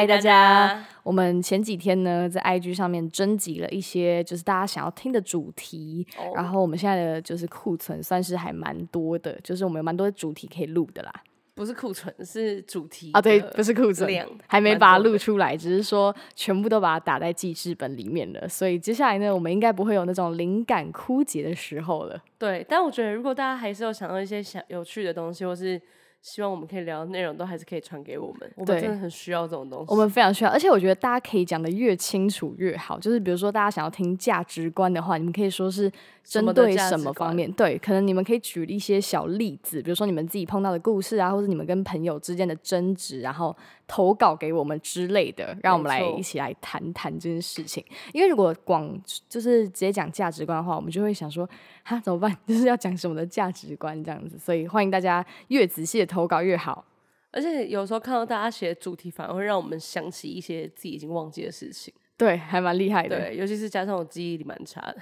嗨，大家！我们前几天呢，在 IG 上面征集了一些就是大家想要听的主题，然后我们现在的就是库存算是还蛮多的，就是我们有蛮多的主题可以录的啦。不是库存，是主题啊，对，不是库存，还没把它录出来，只是说全部都把它打在记事本里面了。所以接下来呢，我们应该不会有那种灵感枯竭的时候了。对，但我觉得如果大家还是有想到一些想有趣的东西，或是。希望我们可以聊的内容都还是可以传给我们，我们真的很需要这种东西。我们非常需要，而且我觉得大家可以讲的越清楚越好。就是比如说，大家想要听价值观的话，你们可以说是针对什么方面？对，可能你们可以举一些小例子，比如说你们自己碰到的故事啊，或者你们跟朋友之间的争执，然后投稿给我们之类的，让我们来一起来谈谈这件事情。因为如果广就是直接讲价值观的话，我们就会想说，哈，怎么办？就是要讲什么的价值观这样子。所以欢迎大家越仔细的。投稿越好，而且有时候看到大家写的主题，反而会让我们想起一些自己已经忘记的事情。对，还蛮厉害的。对，尤其是加上我记忆力蛮差的。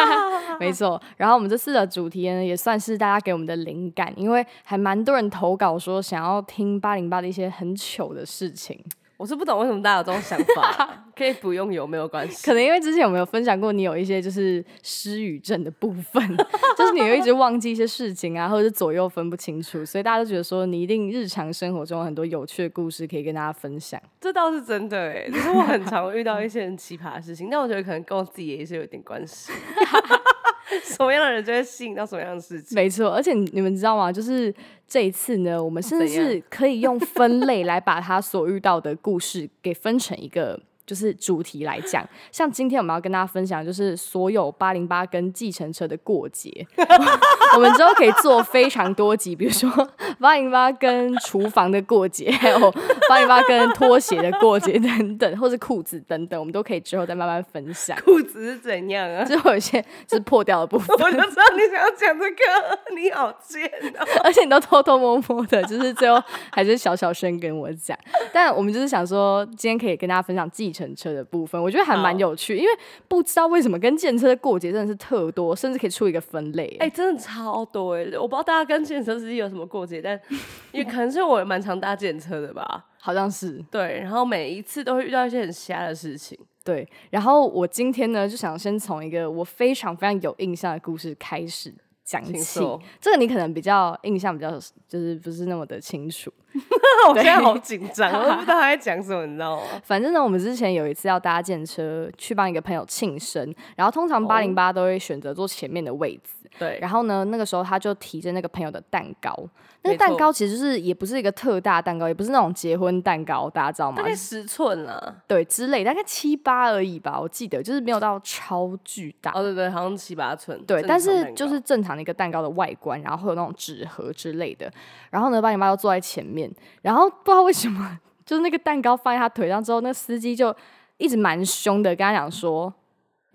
没错。然后我们这次的主题呢，也算是大家给我们的灵感，因为还蛮多人投稿说想要听八零八的一些很糗的事情。我是不懂为什么大家有这种想法，可以不用有没有关系。可能因为之前我们有分享过，你有一些就是失语症的部分，就是你会一直忘记一些事情啊，或者是左右分不清楚，所以大家都觉得说你一定日常生活中很多有趣的故事可以跟大家分享。这倒是真的哎，就是我很常遇到一些很奇葩的事情，但我觉得可能跟我自己也是有点关系。什么样的人就会吸引到什么样的事情？没错，而且你们知道吗？就是这一次呢，我们甚至是可以用分类来把他所遇到的故事给分成一个。就是主题来讲，像今天我们要跟大家分享，就是所有八零八跟计程车的过节，我们之后可以做非常多集，比如说 八零八跟厨房的过节，还有八零八跟拖鞋的过节等等，或是裤子等等，我们都可以之后再慢慢分享。裤子是怎样啊？就有一些就是破掉的部分。我就知道你想要讲这个，你好贱哦！而且你都偷偷摸摸的，就是最后还是小小声跟我讲。但我们就是想说，今天可以跟大家分享计。乘车的部分，我觉得还蛮有趣，因为不知道为什么跟建车的过节真的是特多，甚至可以出一个分类。哎，真的超多哎！我不知道大家跟建车司机有什么过节，但 也可能是我蛮常搭建车的吧，好像是对。然后每一次都会遇到一些很瞎的事情。对，然后我今天呢，就想先从一个我非常非常有印象的故事开始。讲起这个，你可能比较印象比较就是不是那么的清楚。我现在好紧张，我不知道他在讲什么，你知道吗？反正呢，我们之前有一次要搭建车去帮一个朋友庆生，然后通常八零八都会选择坐前面的位置。对，然后呢，那个时候他就提着那个朋友的蛋糕，那个蛋糕其实是也不是一个特大蛋糕，也不是那种结婚蛋糕，大家知道吗？大概十寸啊，对，之类，大概七八而已吧，我记得就是没有到超巨大。哦，对对，好像七八寸。对，但是就是正常的一个蛋糕的外观，然后会有那种纸盒之类的。然后呢，八零八又坐在前面，然后不知道为什么，就是那个蛋糕放在他腿上之后，那司机就一直蛮凶的跟他讲说。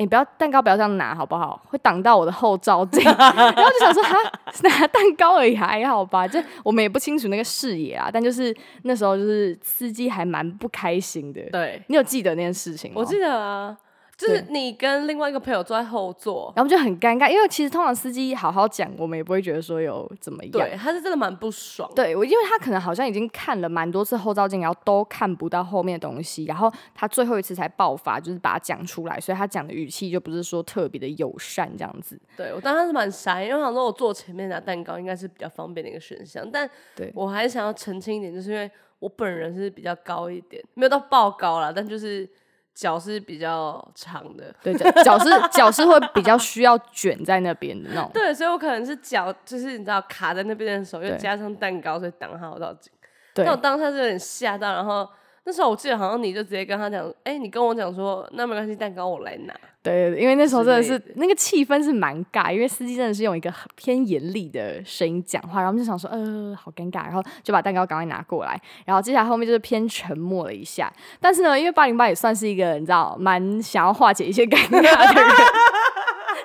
你不要蛋糕，不要这样拿，好不好？会挡到我的后照镜。然后就想说，哈，拿蛋糕而已，还好吧？就我们也不清楚那个视野啊。但就是那时候，就是司机还蛮不开心的。对你有记得那件事情吗？我记得啊。就是你跟另外一个朋友坐在后座，然后就很尴尬，因为其实通常司机好好讲，我们也不会觉得说有怎么样。对，他是真的蛮不爽。对，我因为他可能好像已经看了蛮多次后照镜，然后都看不到后面的东西，然后他最后一次才爆发，就是把它讲出来，所以他讲的语气就不是说特别的友善这样子。对我当时是蛮傻，因为我想说我坐前面拿蛋糕应该是比较方便的一个选项，但对我还是想要澄清一点，就是因为我本人是比较高一点，没有到爆高啦，但就是。脚是比较长的，对，脚是脚是会比较需要卷在那边的那种。对，所以我可能是脚，就是你知道卡在那边的时候，又加上蛋糕，所以挡好到紧。但我当下是有点吓到，然后。那时候我记得好像你就直接跟他讲，哎，你跟我讲说，那没关系，蛋糕我来拿。对，因为那时候真的是那个气氛是蛮尬，因为司机真的是用一个偏严厉的声音讲话，然后我们就想说，呃，好尴尬，然后就把蛋糕赶快拿过来，然后接下来后面就是偏沉默了一下。但是呢，因为八零八也算是一个你知道蛮想要化解一些尴尬的人。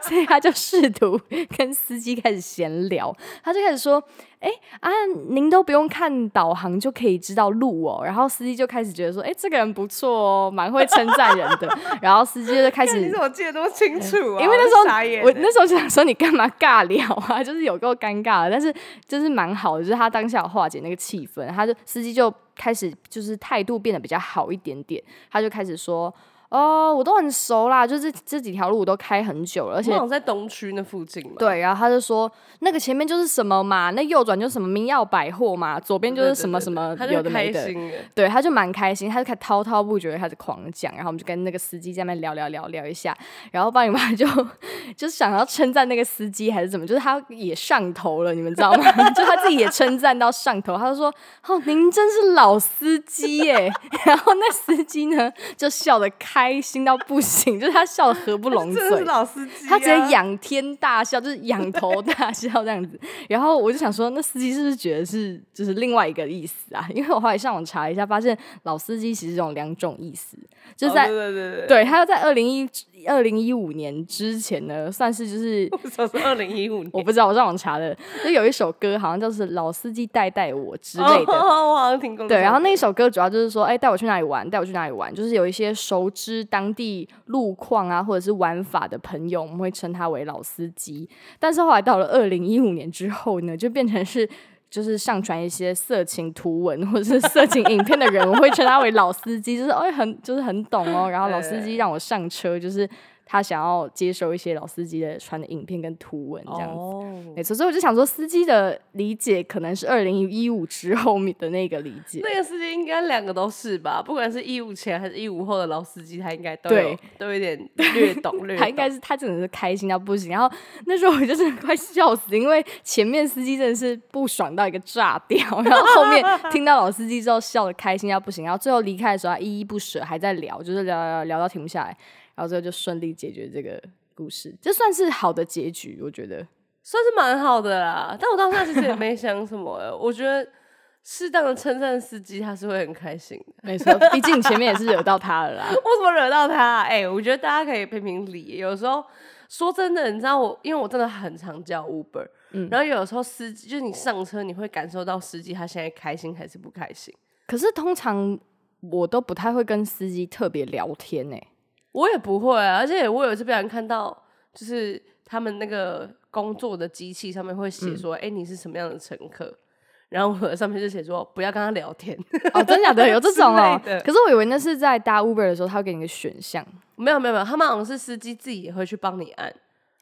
所以他就试图跟司机开始闲聊，他就开始说：“哎啊，您都不用看导航就可以知道路哦。”然后司机就开始觉得说：“哎，这个人不错哦，蛮会称赞人的。”然后司机就开始，你怎么记得多清楚啊？因为那时候我那时候就想说你干嘛尬聊啊？就是有够尴尬的，但是就是蛮好的，就是他当下有化解那个气氛，他就司机就。开始就是态度变得比较好一点点，他就开始说。哦，我都很熟啦，就是这几条路我都开很久了，而且在东区那附近嘛。对，然后他就说那个前面就是什么嘛，那右转就是什么明耀百货嘛，左边就是什么什么有的没的。对，他就蛮开心，他就开始滔滔不绝，开始狂讲，然后我们就跟那个司机在那聊聊聊聊一下，然后爸你妈 就就是想要称赞那个司机还是怎么，就是他也上头了，你们知道吗？就他自己也称赞到上头，他就说：“哦，您真是老司机耶。”然后那司机呢就笑得开。开心到不行，就是他笑得合不拢嘴，老司机，他直接仰天大笑，就是仰头大笑这样子。然后我就想说，那司机是不是觉得是就是另外一个意思啊？因为我后来上网查一下，发现老司机其实有两种意思，就是在对对对对，他要在二零一二零一五年之前呢，算是就是是二零一五年，我不知道，我上网查的，就有一首歌好像就是老司机带带我之类的，我好像听过。对，然后那一首歌主要就是说，哎，带我去哪里玩，带我去哪里玩，就是有一些熟。知当地路况啊，或者是玩法的朋友，我们会称他为老司机。但是后来到了二零一五年之后呢，就变成是就是上传一些色情图文或者是色情影片的人，我会称他为老司机，就是哦很就是很懂哦。然后老司机让我上车，就是。他想要接收一些老司机的传的影片跟图文这样子，没错，所以我就想说，司机的理解可能是二零一五之后面的那个理解。那个司机应该两个都是吧？不管是一五前还是一五后的老司机，他应该都有都有点略懂 略。他应该是他真的是开心到不行。然后那时候我就是快笑死，因为前面司机真的是不爽到一个炸掉，然后后面听到老司机之后笑的开心到不行，然后最后离开的时候依依不舍，还在聊，就是聊聊聊到停不下来。然后最后就顺利解决这个故事，这算是好的结局，我觉得算是蛮好的啦。但我当时其实也没想什么，我觉得适当的称赞司机，他是会很开心的。没错，毕竟前面也是惹到他了啦。我怎么惹到他？哎，我觉得大家可以评评理。有时候说真的，你知道我，因为我真的很常叫 Uber，嗯，然后有时候司机就是你上车，你会感受到司机他现在开心还是不开心。可是通常我都不太会跟司机特别聊天呢。我也不会，啊而且我有一次不小心看到，就是他们那个工作的机器上面会写说：“哎，你是什么样的乘客？”然后我上面就写说：“不要跟他聊天。”哦，真假的有这种哦。可是我以为那是在搭 Uber 的时候，他会给你个选项。没有没有没有，他们好像是司机自己也会去帮你按。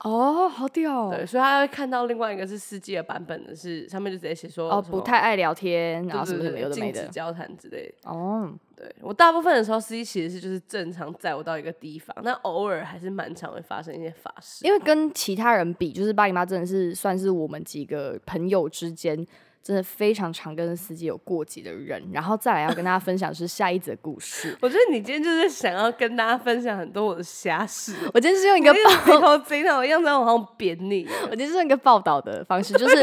哦，好屌！对，所以他会看到另外一个是司机的版本的，是上面就直接写说：“哦，不太爱聊天，然后什么什么有的没的，交谈之类。”哦。对我大部分的时候，司机其实是就是正常载我到一个地方，那偶尔还是蛮常会发生一些法事。因为跟其他人比，就是八零八真的是算是我们几个朋友之间。真的非常常跟司机有过节的人，然后再来要跟大家分享是下一则故事。我觉得你今天就是想要跟大家分享很多我的瞎事。我今天是用一个报道贼好样子，我好像贬你。我今天是用一个报道的方式，就是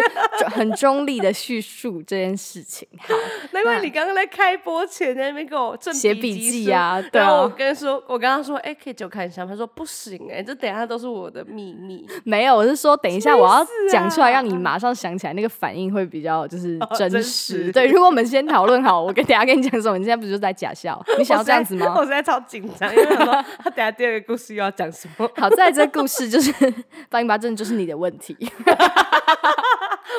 很中立的叙述这件事情。好，难怪你刚刚在开播前在那边给我写笔记啊。对啊，我跟说，我刚刚说，哎，可以就看一下。他说不行，哎，这等下都是我的秘密。没有，我是说等一下我要讲出来，让你马上想起来，那个反应会比较。就是真实，对。如果我们先讨论好，我跟等下跟你讲什么，你现在不就在假笑？你想要这样子吗？我现在超紧张，因为说他等下第二个故事又要讲什么。好，在这故事就是 八零八真的就是你的问题。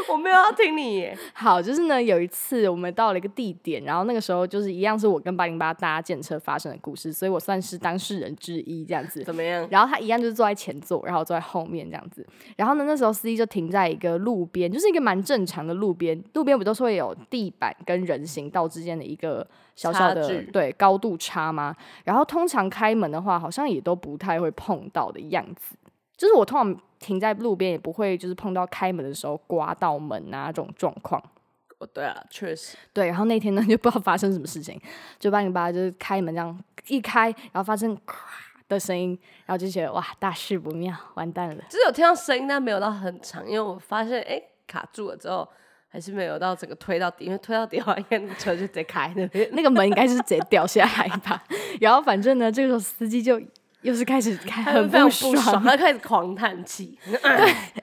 我没有要听你。好，就是呢，有一次我们到了一个地点，然后那个时候就是一样是我跟八零八搭建车发生的故事，所以我算是当事人之一这样子。怎么样？然后他一样就是坐在前座，然后坐在后面这样子。然后呢，那时候司机就停在一个路边，就是一个蛮正常的路边。路边不都是会有地板跟人行道之间的一个小小的对高度差吗？然后通常开门的话，好像也都不太会碰到的样子。就是我通常停在路边，也不会就是碰到开门的时候刮到门啊这种状况。哦，对啊，确实。对，然后那天呢，就不知道发生什么事情，就八零八就是开门这样一开，然后发生咵的声音，然后就觉得哇，大事不妙，完蛋了。只有听到声音，但没有到很长，因为我发现哎。卡住了之后，还是没有到整个推到底，因为推到底的话，应该那个车就直接开了，那个门应该是直接掉下来吧。然后反正呢，这个时候司机就又是开始开很不爽，他开始狂叹气。对，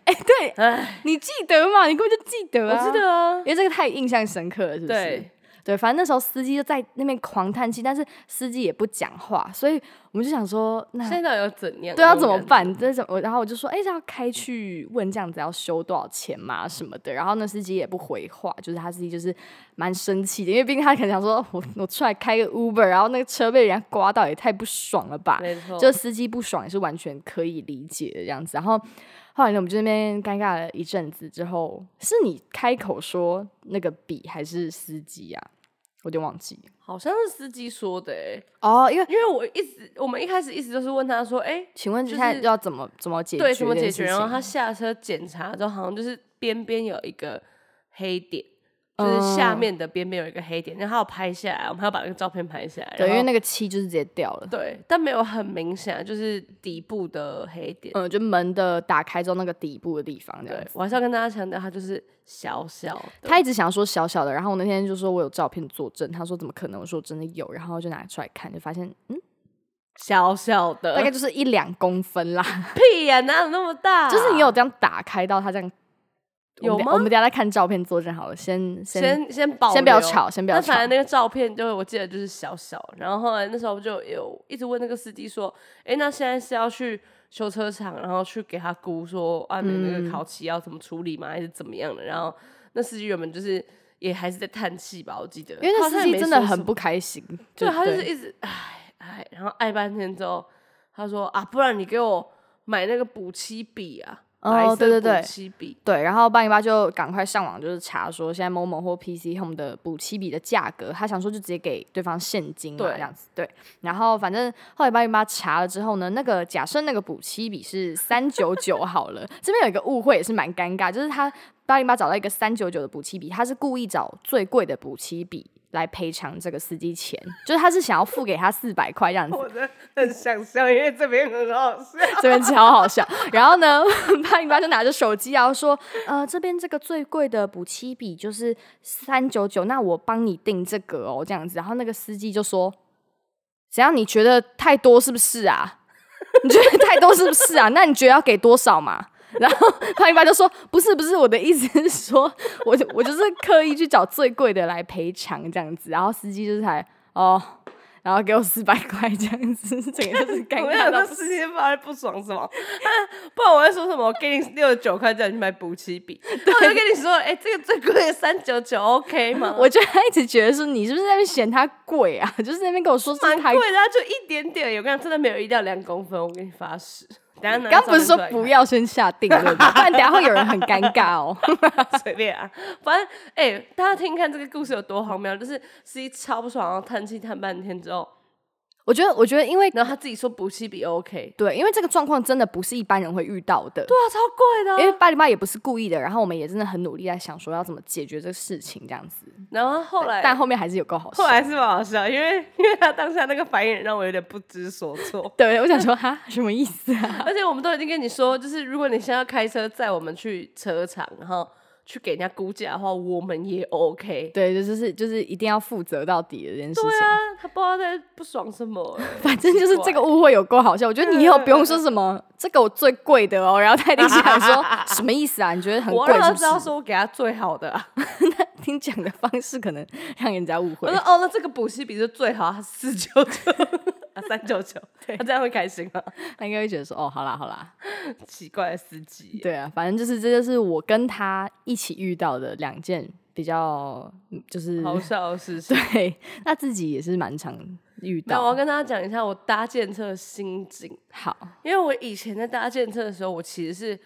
哎，对，你记得吗？你根本就记得啊，我记得啊，因为这个太印象深刻了，是不是？对，反正那时候司机就在那边狂叹气，但是司机也不讲话，所以我们就想说，那现在要怎样？对，要怎么办？这怎么？然后我就说，哎，是要开去问这样子要修多少钱嘛什么的。然后那司机也不回话，就是他自己就是蛮生气的，因为毕竟他可能想说，我我出来开个 Uber，然后那个车被人家刮到，也太不爽了吧？没错，就司机不爽也是完全可以理解的这样子。然后后来呢，我们就那边尴尬了一阵子之后，是你开口说那个笔还是司机啊？我有点忘记，好像是司机说的哎。哦，因为因为我一直我们一开始一直都是问他说，哎，请问现在要怎么怎么解决？对，怎么解决？然后他下车检查之后，好像就是边边有一个黑点。就是下面的边边有一个黑点，然后要拍下来，我们还要把那个照片拍下来。对，因为那个漆就是直接掉了。对，但没有很明显，就是底部的黑点。嗯，就门的打开之后那个底部的地方。这样子，我还是要跟大家强调，它就是小小的。他一直想要说小小的，然后我那天就说我有照片作证，他说怎么可能？我说真的有，然后就拿出来看，就发现嗯，小小的，大概就是一两公分啦。屁呀，哪有那么大？就是你有这样打开到它这样。有吗？我们等下再看照片作证好了，先先先保先不要吵，先不要吵。反正那个照片就我记得就是小小，然后后来那时候就有一直问那个司机说：“哎，那现在是要去修车厂，然后去给他估说外面那个烤漆要怎么处理吗？还是怎么样的？”然后那司机原本就是也还是在叹气吧，我记得，因为那司机真的很不开心，对他就是一直唉唉，然后爱半天之后，他说：“啊，不然你给我买那个补漆笔啊。”哦，对对对，漆笔对，然后八零八就赶快上网，就是查说现在某某或 PC Home 的补漆笔的价格，他想说就直接给对方现金嘛，这样子对。然后反正后来八零八查了之后呢，那个假设那个补漆笔是三九九好了，这边有一个误会也是蛮尴尬，就是他八零八找到一个三九九的补漆笔，他是故意找最贵的补漆笔。来赔偿这个司机钱，就是他是想要付给他四百块这样子。我真的很想笑，因为这边很好笑，这边超好笑。然后呢，八零八就拿着手机然后说：“呃，这边这个最贵的补漆笔就是三九九，那我帮你订这个哦，这样子。”然后那个司机就说：“怎样？你觉得太多是不是啊？你觉得太多是不是啊？那你觉得要给多少嘛？”然后他一般就说：“不是不是，我的意思是说，我就我就是刻意去找最贵的来赔偿这样子。”然后司机就是才哦，然后给我四百块这样子，整个就是 尴尬到司机发不爽是吗？不然我会说什么？我给你六十九块叫你去买补漆笔，我就跟你说：“哎，这个最贵的三九九，OK 吗？”我就一直觉得说你是不是在那边嫌它贵啊？就是那边跟我说蛮贵的，就一点点，有跟你真的没有一到两公分，我给你发誓。刚不是说不要先下定论，不然等下会有人很尴尬哦。随便啊，反正哎，大家听看这个故事有多荒谬，就是司机超不爽，然后叹气叹半天之后。我觉得，我觉得，因为然后他自己说补漆比 OK，对，因为这个状况真的不是一般人会遇到的。对啊，超贵的。因为八零八也不是故意的，然后我们也真的很努力在想说要怎么解决这个事情这样子。然后后来，但后面还是有够好笑。后来是蛮好笑，因为 因为他当下那个反应让我有点不知所措。对，我想说哈什么意思啊？而且我们都已经跟你说，就是如果你现在要开车载我们去车厂，然后。去给人家估价的话，我们也 OK。对，就是就是一定要负责到底的这件事情。对啊，他不知道在不爽什么。反正就是这个误会有够好笑。我觉得你以后不用说什么这个我最贵的哦，然后他听起来说 什么意思啊？你觉得很贵？我让他知道说我给他最好的。那听讲的方式可能让人家误会。我说哦，那这个补习笔是最好，四九九。三九九，他这样会开心吗？他应该会觉得说，哦，好啦好啦，奇怪的司机。对啊，反正就是这就是我跟他一起遇到的两件比较就是好笑的事情。对，那自己也是蛮常遇到。那我要跟大家讲一下我搭建车的心境。好，因为我以前在搭建车的时候，我其实是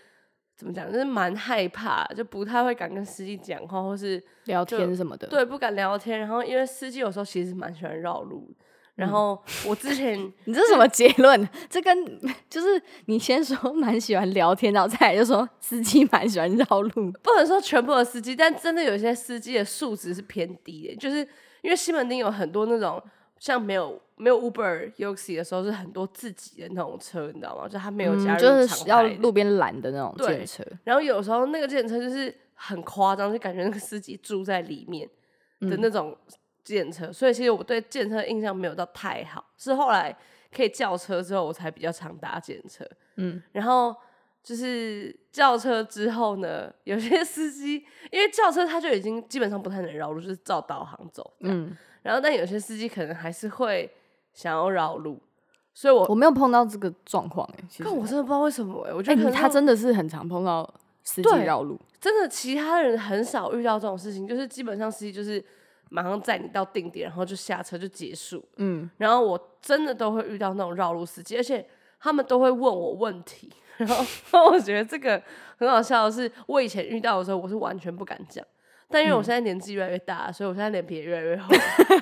怎么讲，就是蛮害怕，就不太会敢跟司机讲话或是聊天什么的。对，不敢聊天。然后因为司机有时候其实蛮喜欢绕路。然后我之前，你这是什么结论？这跟就是你先说蛮喜欢聊天，然后再来就说司机蛮喜欢绕路，不能说全部的司机，但真的有些司机的素质是偏低的，就是因为西门町有很多那种像没有没有 Uber、Uxi 的时候是很多自己的那种车，你知道吗？就他没有加入就是要路边拦的那种电车。然后有时候那个电车就是很夸张，就感觉那个司机住在里面的那种。建车，所以其实我对建车印象没有到太好，是后来可以叫车之后，我才比较常搭建车。嗯，然后就是叫车之后呢，有些司机因为叫车他就已经基本上不太能绕路，就是照导航走。嗯，然后但有些司机可能还是会想要绕路，所以我我没有碰到这个状况哎，但我真的不知道为什么哎，我觉得他真的是很常碰到司机绕路，真的其他人很少遇到这种事情，就是基本上司机就是。马上载你到定点，然后就下车就结束。嗯，然后我真的都会遇到那种绕路司机，而且他们都会问我问题，然后我觉得这个很好笑的是，我以前遇到的时候我是完全不敢讲，但因为我现在年纪越来越大，所以我现在脸皮也越来越厚，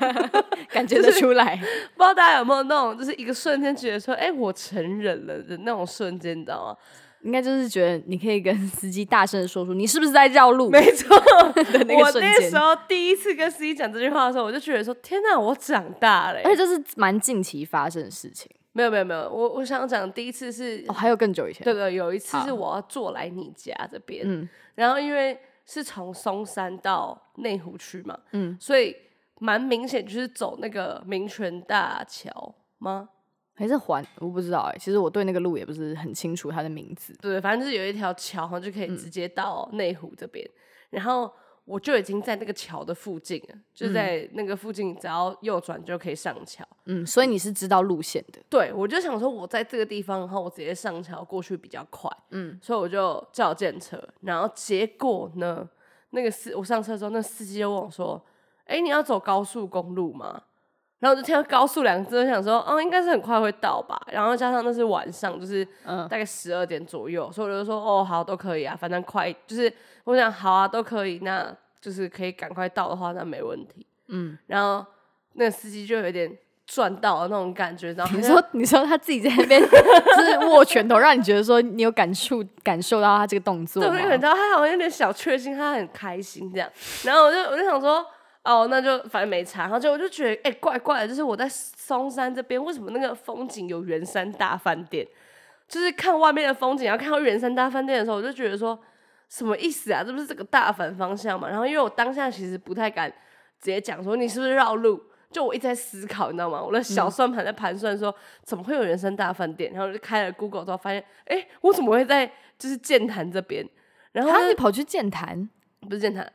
感觉得出来。不知道大家有没有那种，就是一个瞬间觉得说，哎，我成人了的那种瞬间，你知道吗？应该就是觉得你可以跟司机大声的说出你是不是在绕路？没错，我那时候第一次跟司机讲这句话的时候，我就觉得说天哪，我长大了，而且这是蛮近期发生的事情。没有没有没有，我我想讲第一次是哦，还有更久以前。对对，有一次是我要坐来你家这边，嗯，然后因为是从松山到内湖区嘛，嗯，所以蛮明显就是走那个民权大桥吗？还是环，我不知道哎。其实我对那个路也不是很清楚它的名字。对，反正就是有一条桥，然后就可以直接到内湖这边。然后我就已经在那个桥的附近了，就在那个附近，只要右转就可以上桥。嗯，所以你是知道路线的。对，我就想说，我在这个地方，然后我直接上桥过去比较快。嗯，所以我就叫电车。然后结果呢，那个司我上车之后，那司机就问我说：“哎，你要走高速公路吗？”然后我就听到高速两个字，想说，哦，应该是很快会到吧。然后加上那是晚上，就是大概十二点左右，所以我就说，哦，好，都可以啊，反正快，就是我想，好啊，都可以，那就是可以赶快到的话，那没问题。嗯，然后那个司机就有点赚到了那种感觉，然后你说，你说他自己在那边 就是握拳头，让你觉得说你有感触，感受到他这个动作，对，你知道他好像有点小确幸，他很开心这样。然后我就我就想说。哦，那就反正没查，然后就我就觉得，哎，怪怪的，就是我在松山这边，为什么那个风景有圆山大饭店？就是看外面的风景，然后看到圆山大饭店的时候，我就觉得说，什么意思啊？这不是这个大反方向嘛？然后因为我当下其实不太敢直接讲说你是不是绕路，就我一直在思考，你知道吗？我的小算盘在盘算说，怎么会有圆山大饭店？然后就开了 Google 之后，发现，哎，我怎么会在就是剑潭这边？然后你跑去剑潭？不是剑潭。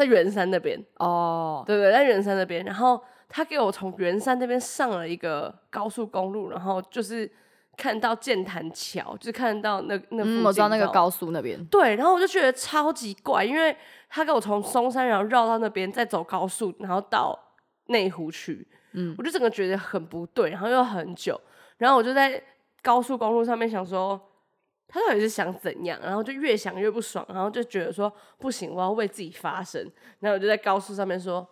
在圆山那边。哦，对对，在圆山那边，然后他给我从圆山那边上了一个高速公路，然后就是看到剑潭桥，就看到那那嗯，我知道那个高速那边，对，然后我就觉得超级怪，因为他给我从松山然后绕到那边，再走高速，然后到内湖去，嗯，我就整个觉得很不对，然后又很久，然后我就在高速公路上面想说。他到底是想怎样？然后就越想越不爽，然后就觉得说不行，我要为自己发声。然后我就在高速上面说：“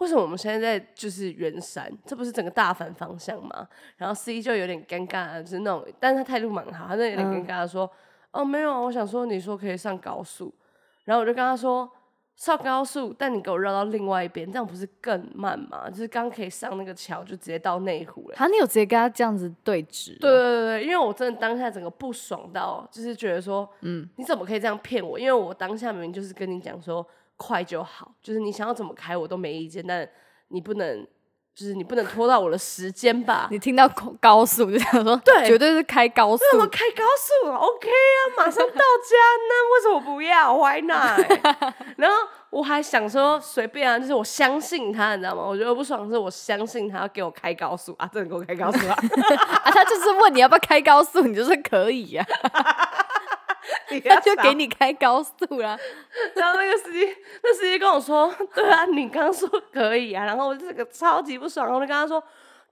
为什么我们现在在就是圆山？这不是整个大反方向吗？”然后司机就有点尴尬，就是那种，但是他态度蛮好，他就有点尴尬的说：“哦，没有，我想说你说可以上高速。”然后我就跟他说。上高速，但你给我绕到另外一边，这样不是更慢吗？就是刚可以上那个桥，就直接到内湖了。好，你有直接跟他这样子对峙？对对对对，因为我真的当下整个不爽到，就是觉得说，嗯，你怎么可以这样骗我？因为我当下明明就是跟你讲说快就好，就是你想要怎么开我都没意见，但你不能。就是你不能拖到我的时间吧？你听到高速就想说，对，绝对是开高速。为什么开高速？OK 啊，马上到家呢？为什么不要？Why not？然后我还想说随便啊，就是我相信他，你知道吗？我觉得不爽是我相信他要给我开高速啊，真的给我开高速啊！啊，他就是问你要不要开高速，你就是可以呀。他就给你开高速了，然后那个司机，那司机跟我说：“对啊，你刚说可以啊。”然后我这个超级不爽，我就跟他说：“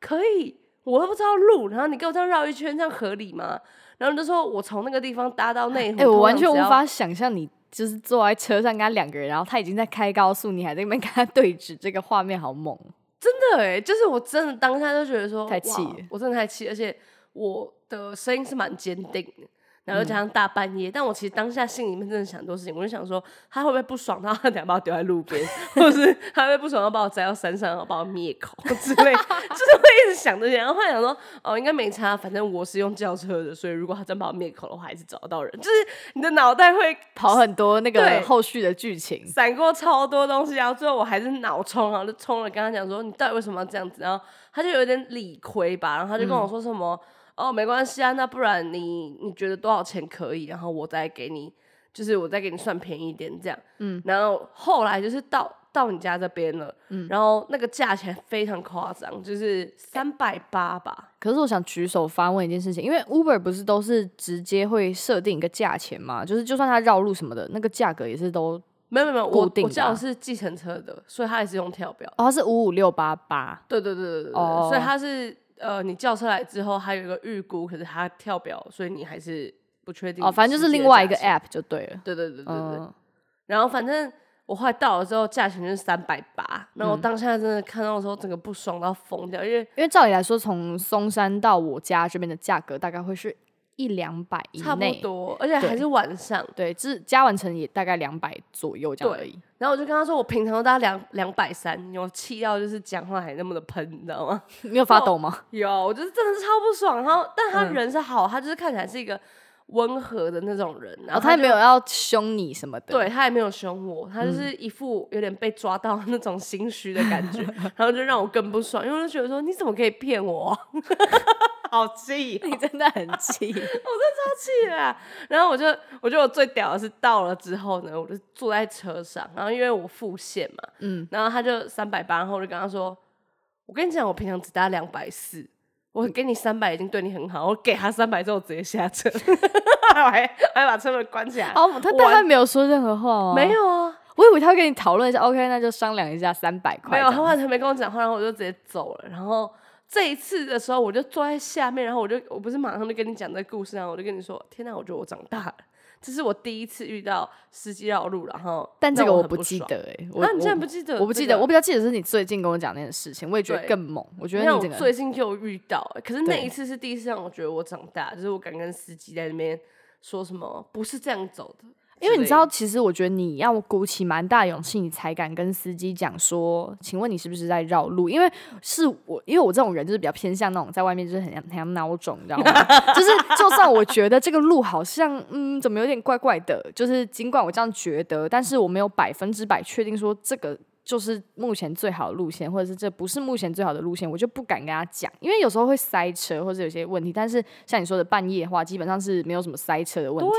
可以，我都不知道路，然后你给我这样绕一圈，这样合理吗？”然后就说：“我从那个地方搭到内湖。”哎，我完全无法想象你就是坐在车上跟他两个人，然后他已经在开高速，你还在那边跟他对峙，这个画面好猛！真的哎，就是我真的当下就觉得说太气，我真的太气，而且我的声音是蛮坚定的。然后加上大半夜，但我其实当下心里面真的想很多事情，我就想说他会不会不爽，他等下把我丢在路边，或者是他会不爽要把我摘到山上，然后把我灭口之类，就是会一直想这些。然后后来想说，哦，应该没差，反正我是用轿车的，所以如果他真把我灭口的话，还是找得到人。就是你的脑袋会跑很多那个后续的剧情，闪过超多东西，然后最后我还是脑冲，然后就冲了，跟他讲说你到底为什么要这样子？然后他就有点理亏吧，然后他就跟我说什么。哦，没关系啊，那不然你你觉得多少钱可以？然后我再给你，就是我再给你算便宜一点这样。嗯，然后后来就是到到你家这边了，嗯，然后那个价钱非常夸张，就是三百八吧。可是我想举手发问一件事情，因为 Uber 不是都是直接会设定一个价钱嘛？就是就算他绕路什么的，那个价格也是都没有没有，我我叫的是计程车的，所以他也是用跳表。哦，是五五六八八。对对对对对对，所以他是呃，你叫车来之后，还有一个预估，可是它跳表，所以你还是不确定。哦，反正就是另外一个 app 就对了。对对对对对。然后反正我后来到了之后，价钱就是三百八。然后我当下真的看到的时候，整个不爽到疯掉，因为因为照理来说，从松山到我家这边的价格大概会是。一两百以内，差不多，而且还是晚上。对，就是加完成也大概两百左右这样而已。然后我就跟他说，我平常都大概两两百三，有气到就是讲话还那么的喷，你知道吗？你有发抖吗？有，我就是真的是超不爽。然后，但他人是好，他就是看起来是一个温和的那种人。然后他也没有要凶你什么的，对他也没有凶我，他就是一副有点被抓到那种心虚的感觉，然后就让我更不爽，因为我就觉得说，你怎么可以骗我？好气！你真的很气，我真超气的。然后我就，我觉得我最屌的是到了之后呢，我就坐在车上，然后因为我付现嘛，嗯，然后他就三百八，然后我就跟他说：“我跟你讲，我平常只搭两百四，我给你三百已经对你很好，我给他三百之后直接下车，我 还还把车门关起来。”哦，他但他没有说任何话哦，没有啊，我以为他会跟你讨论一下，OK，那就商量一下三百块。没有，他完全没跟我讲话，然后我就直接走了，然后。这一次的时候，我就坐在下面，然后我就我不是马上就跟你讲这个故事，然后我就跟你说：天哪，我觉得我长大了，这是我第一次遇到司机绕路，然后但这个我不记得哎，那你竟然不记得？我不记得，我比较记得是你最近跟我讲那件事情，我也觉得更猛。我觉得你最近就遇到，可是那一次是第一次让我觉得我长大，就是我敢跟司机在那边说什么不是这样走的。因为你知道，其实我觉得你要鼓起蛮大勇气，你才敢跟司机讲说：“请问你是不是在绕路？”因为是我，因为我这种人就是比较偏向那种在外面就是很很像孬种，你知道吗？就是就算我觉得这个路好像嗯怎么有点怪怪的，就是尽管我这样觉得，但是我没有百分之百确定说这个就是目前最好的路线，或者是这不是目前最好的路线，我就不敢跟他讲，因为有时候会塞车或者有些问题。但是像你说的半夜的话，基本上是没有什么塞车的问题。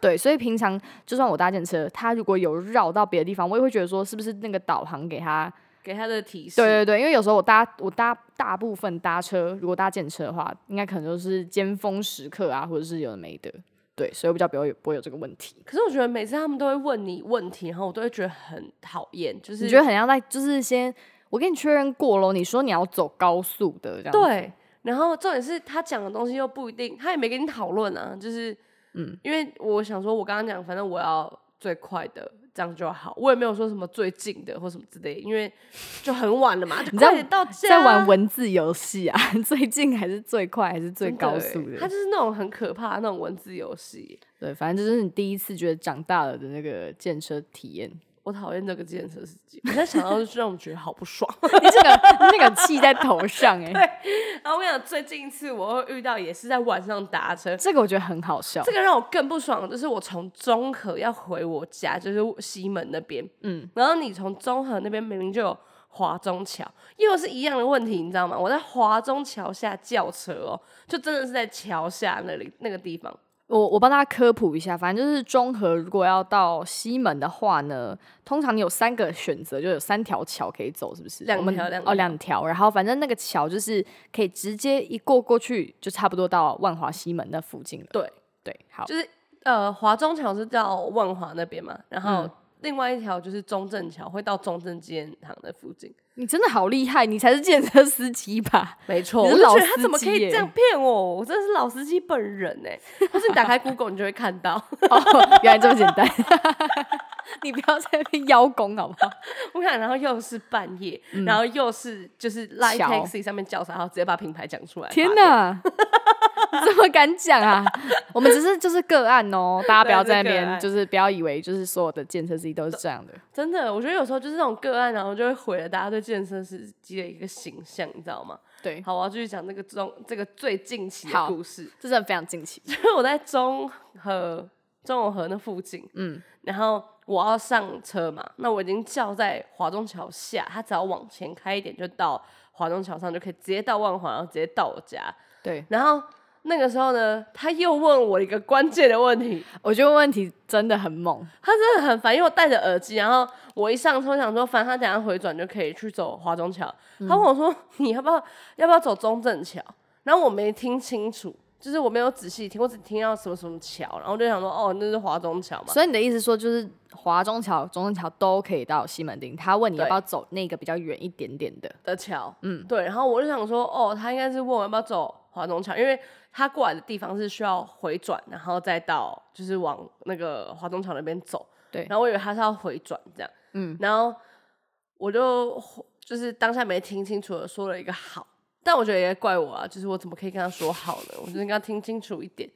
对，所以平常就算我搭电车，他如果有绕到别的地方，我也会觉得说，是不是那个导航给他给他的提示？对对对，因为有时候我搭我搭大部分搭车，如果搭电车的话，应该可能都是尖峰时刻啊，或者是有的没的。对，所以我比较不会不会有这个问题。可是我觉得每次他们都会问你问题，然后我都会觉得很讨厌，就是你觉得很像在就是先我跟你确认过喽，你说你要走高速的这样。对，然后重点是他讲的东西又不一定，他也没跟你讨论啊，就是。嗯，因为我想说，我刚刚讲，反正我要最快的，这样就好。我也没有说什么最近的或什么之类，因为就很晚了嘛，你知道到在玩文字游戏啊，最近还是最快还是最高速的？它就是那种很可怕的那种文字游戏。对，反正就是你第一次觉得长大了的那个建车体验。我讨厌这个自行车司机，我在想到就让我觉得好不爽。你这个那个气在头上哎。对，然后我跟你讲，最近一次我会遇到也是在晚上搭车，这个我觉得很好笑。这个让我更不爽，就是我从中和要回我家，就是西门那边，嗯，然后你从中和那边明明就有华中桥，又是一样的问题，你知道吗？我在华中桥下叫车哦，就真的是在桥下那里那个地方。我我帮大家科普一下，反正就是中和如果要到西门的话呢，通常你有三个选择，就有三条桥可以走，是不是？两条两哦两条，然后反正那个桥就是可以直接一过过去，就差不多到万华西门那附近了。对对，好，就是呃华中桥是到万华那边嘛，然后另外一条就是中正桥会到中正纪念堂的附近。你真的好厉害，你才是建车司机吧？没错，我觉得他怎么可以这样骗我？我真的是老司机本人哎！或是你打开 Google，你就会看到。哦，原来这么简单。你不要在那边邀功好不好？我看，然后又是半夜，然后又是就是 Light Taxi 上面叫啥，然后直接把品牌讲出来。天哪！怎么敢讲啊？我们只是就是个案哦，大家不要在那边就是不要以为就是所有的建车司机都是这样的。真的，我觉得有时候就是这种个案，然后就会毁了大家对健身司机的一个形象，你知道吗？对。好，我要继续讲这个中这个最近期的故事，这真的非常近期。就是我在中和中永和那附近，嗯，然后我要上车嘛，那我已经叫在华中桥下，他只要往前开一点就到华中桥上，就可以直接到万华，然后直接到我家。对，然后。那个时候呢，他又问我一个关键的问题，我觉得问题真的很猛，他真的很烦，因为我戴着耳机，然后我一上车想说，反正他等下回转就可以去走华中桥，他问我说你要不要要不要走中正桥，然后我没听清楚，就是我没有仔细听，我只听到什么什么桥，然后就想说，哦，那是华中桥嘛。所以你的意思说，就是华中桥、中正桥都可以到西门町。他问你要不要走那个比较远一点点的的桥，嗯，对。然后我就想说，哦，他应该是问我要不要走华中桥，因为他过来的地方是需要回转，然后再到就是往那个华中桥那边走。对。然后我以为他是要回转这样，嗯。然后我就就是当下没听清楚的说了一个好。但我觉得也怪我啊，就是我怎么可以跟他说好呢？我就应该听清楚一点。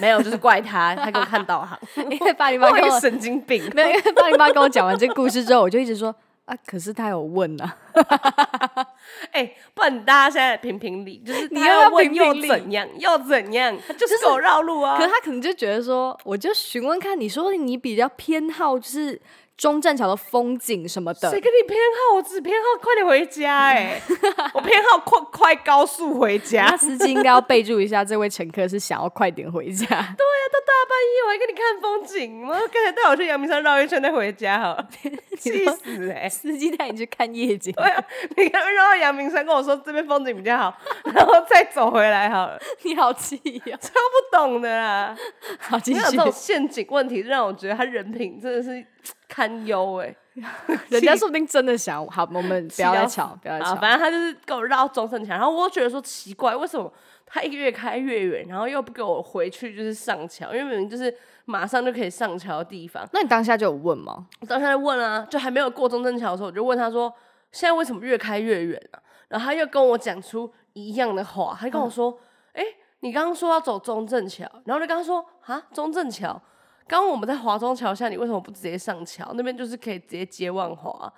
没有，就是怪他，他给我看导航。因为八零八跟我神经病。没有，因为八零八跟我讲完这个故事之后，我就一直说啊，可是他有问啊。哎，不然大家现在评评理，就是你要问又怎样？又怎样？他就是走绕路啊。可是他可能就觉得说，我就询问看，你说你比较偏好就是。中正桥的风景什么的，谁跟你偏好？我只偏好快点回家哎，我偏好快快高速回家。司机应该要备注一下，这位乘客是想要快点回家。对呀，都大半夜我还跟你看风景，我刚才带我去阳明山绕一圈再回家好了，气死哎！司机带你去看夜景。对啊，你刚绕到阳明山跟我说这边风景比较好，然后再走回来好了。你好气呀，超不懂的啦。好，继续。这种陷阱问题让我觉得他人品真的是。堪忧哎，人家说不定真的想好，我们不要再吵，不要再吵。反正他就是给我绕中正桥，然后我觉得说奇怪，为什么他一个月开越远，然后又不给我回去，就是上桥，因为明明就是马上就可以上桥的地方。那你当下就有问吗？我当下就问啊，就还没有过中正桥的时候，我就问他说，现在为什么越开越远啊？然后他又跟我讲出一样的话，他跟我说，哎，你刚刚说要走中正桥，然后就跟他说啊，中正桥。刚刚我们在华中桥下，你为什么不直接上桥？那边就是可以直接接万华。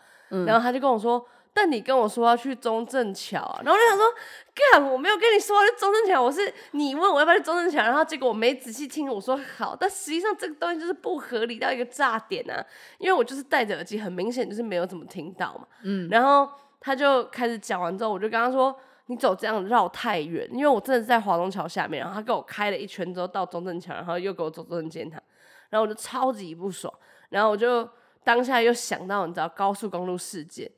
然后他就跟我说：“但你跟我说要去中正桥啊。”然后我就想说：“干，我没有跟你说去中正桥，我是你问我要不要去中正桥。”然后结果我没仔细听，我说好，但实际上这个东西就是不合理到一个炸点啊！因为我就是戴着耳机，很明显就是没有怎么听到嘛。嗯。然后他就开始讲完之后，我就跟他说：“你走这样绕太远，因为我真的是在华中桥下面。”然后他给我开了一圈之后到中正桥，然后又给我走中正建堂。然后我就超级不爽，然后我就当下又想到，你知道高速公路事件，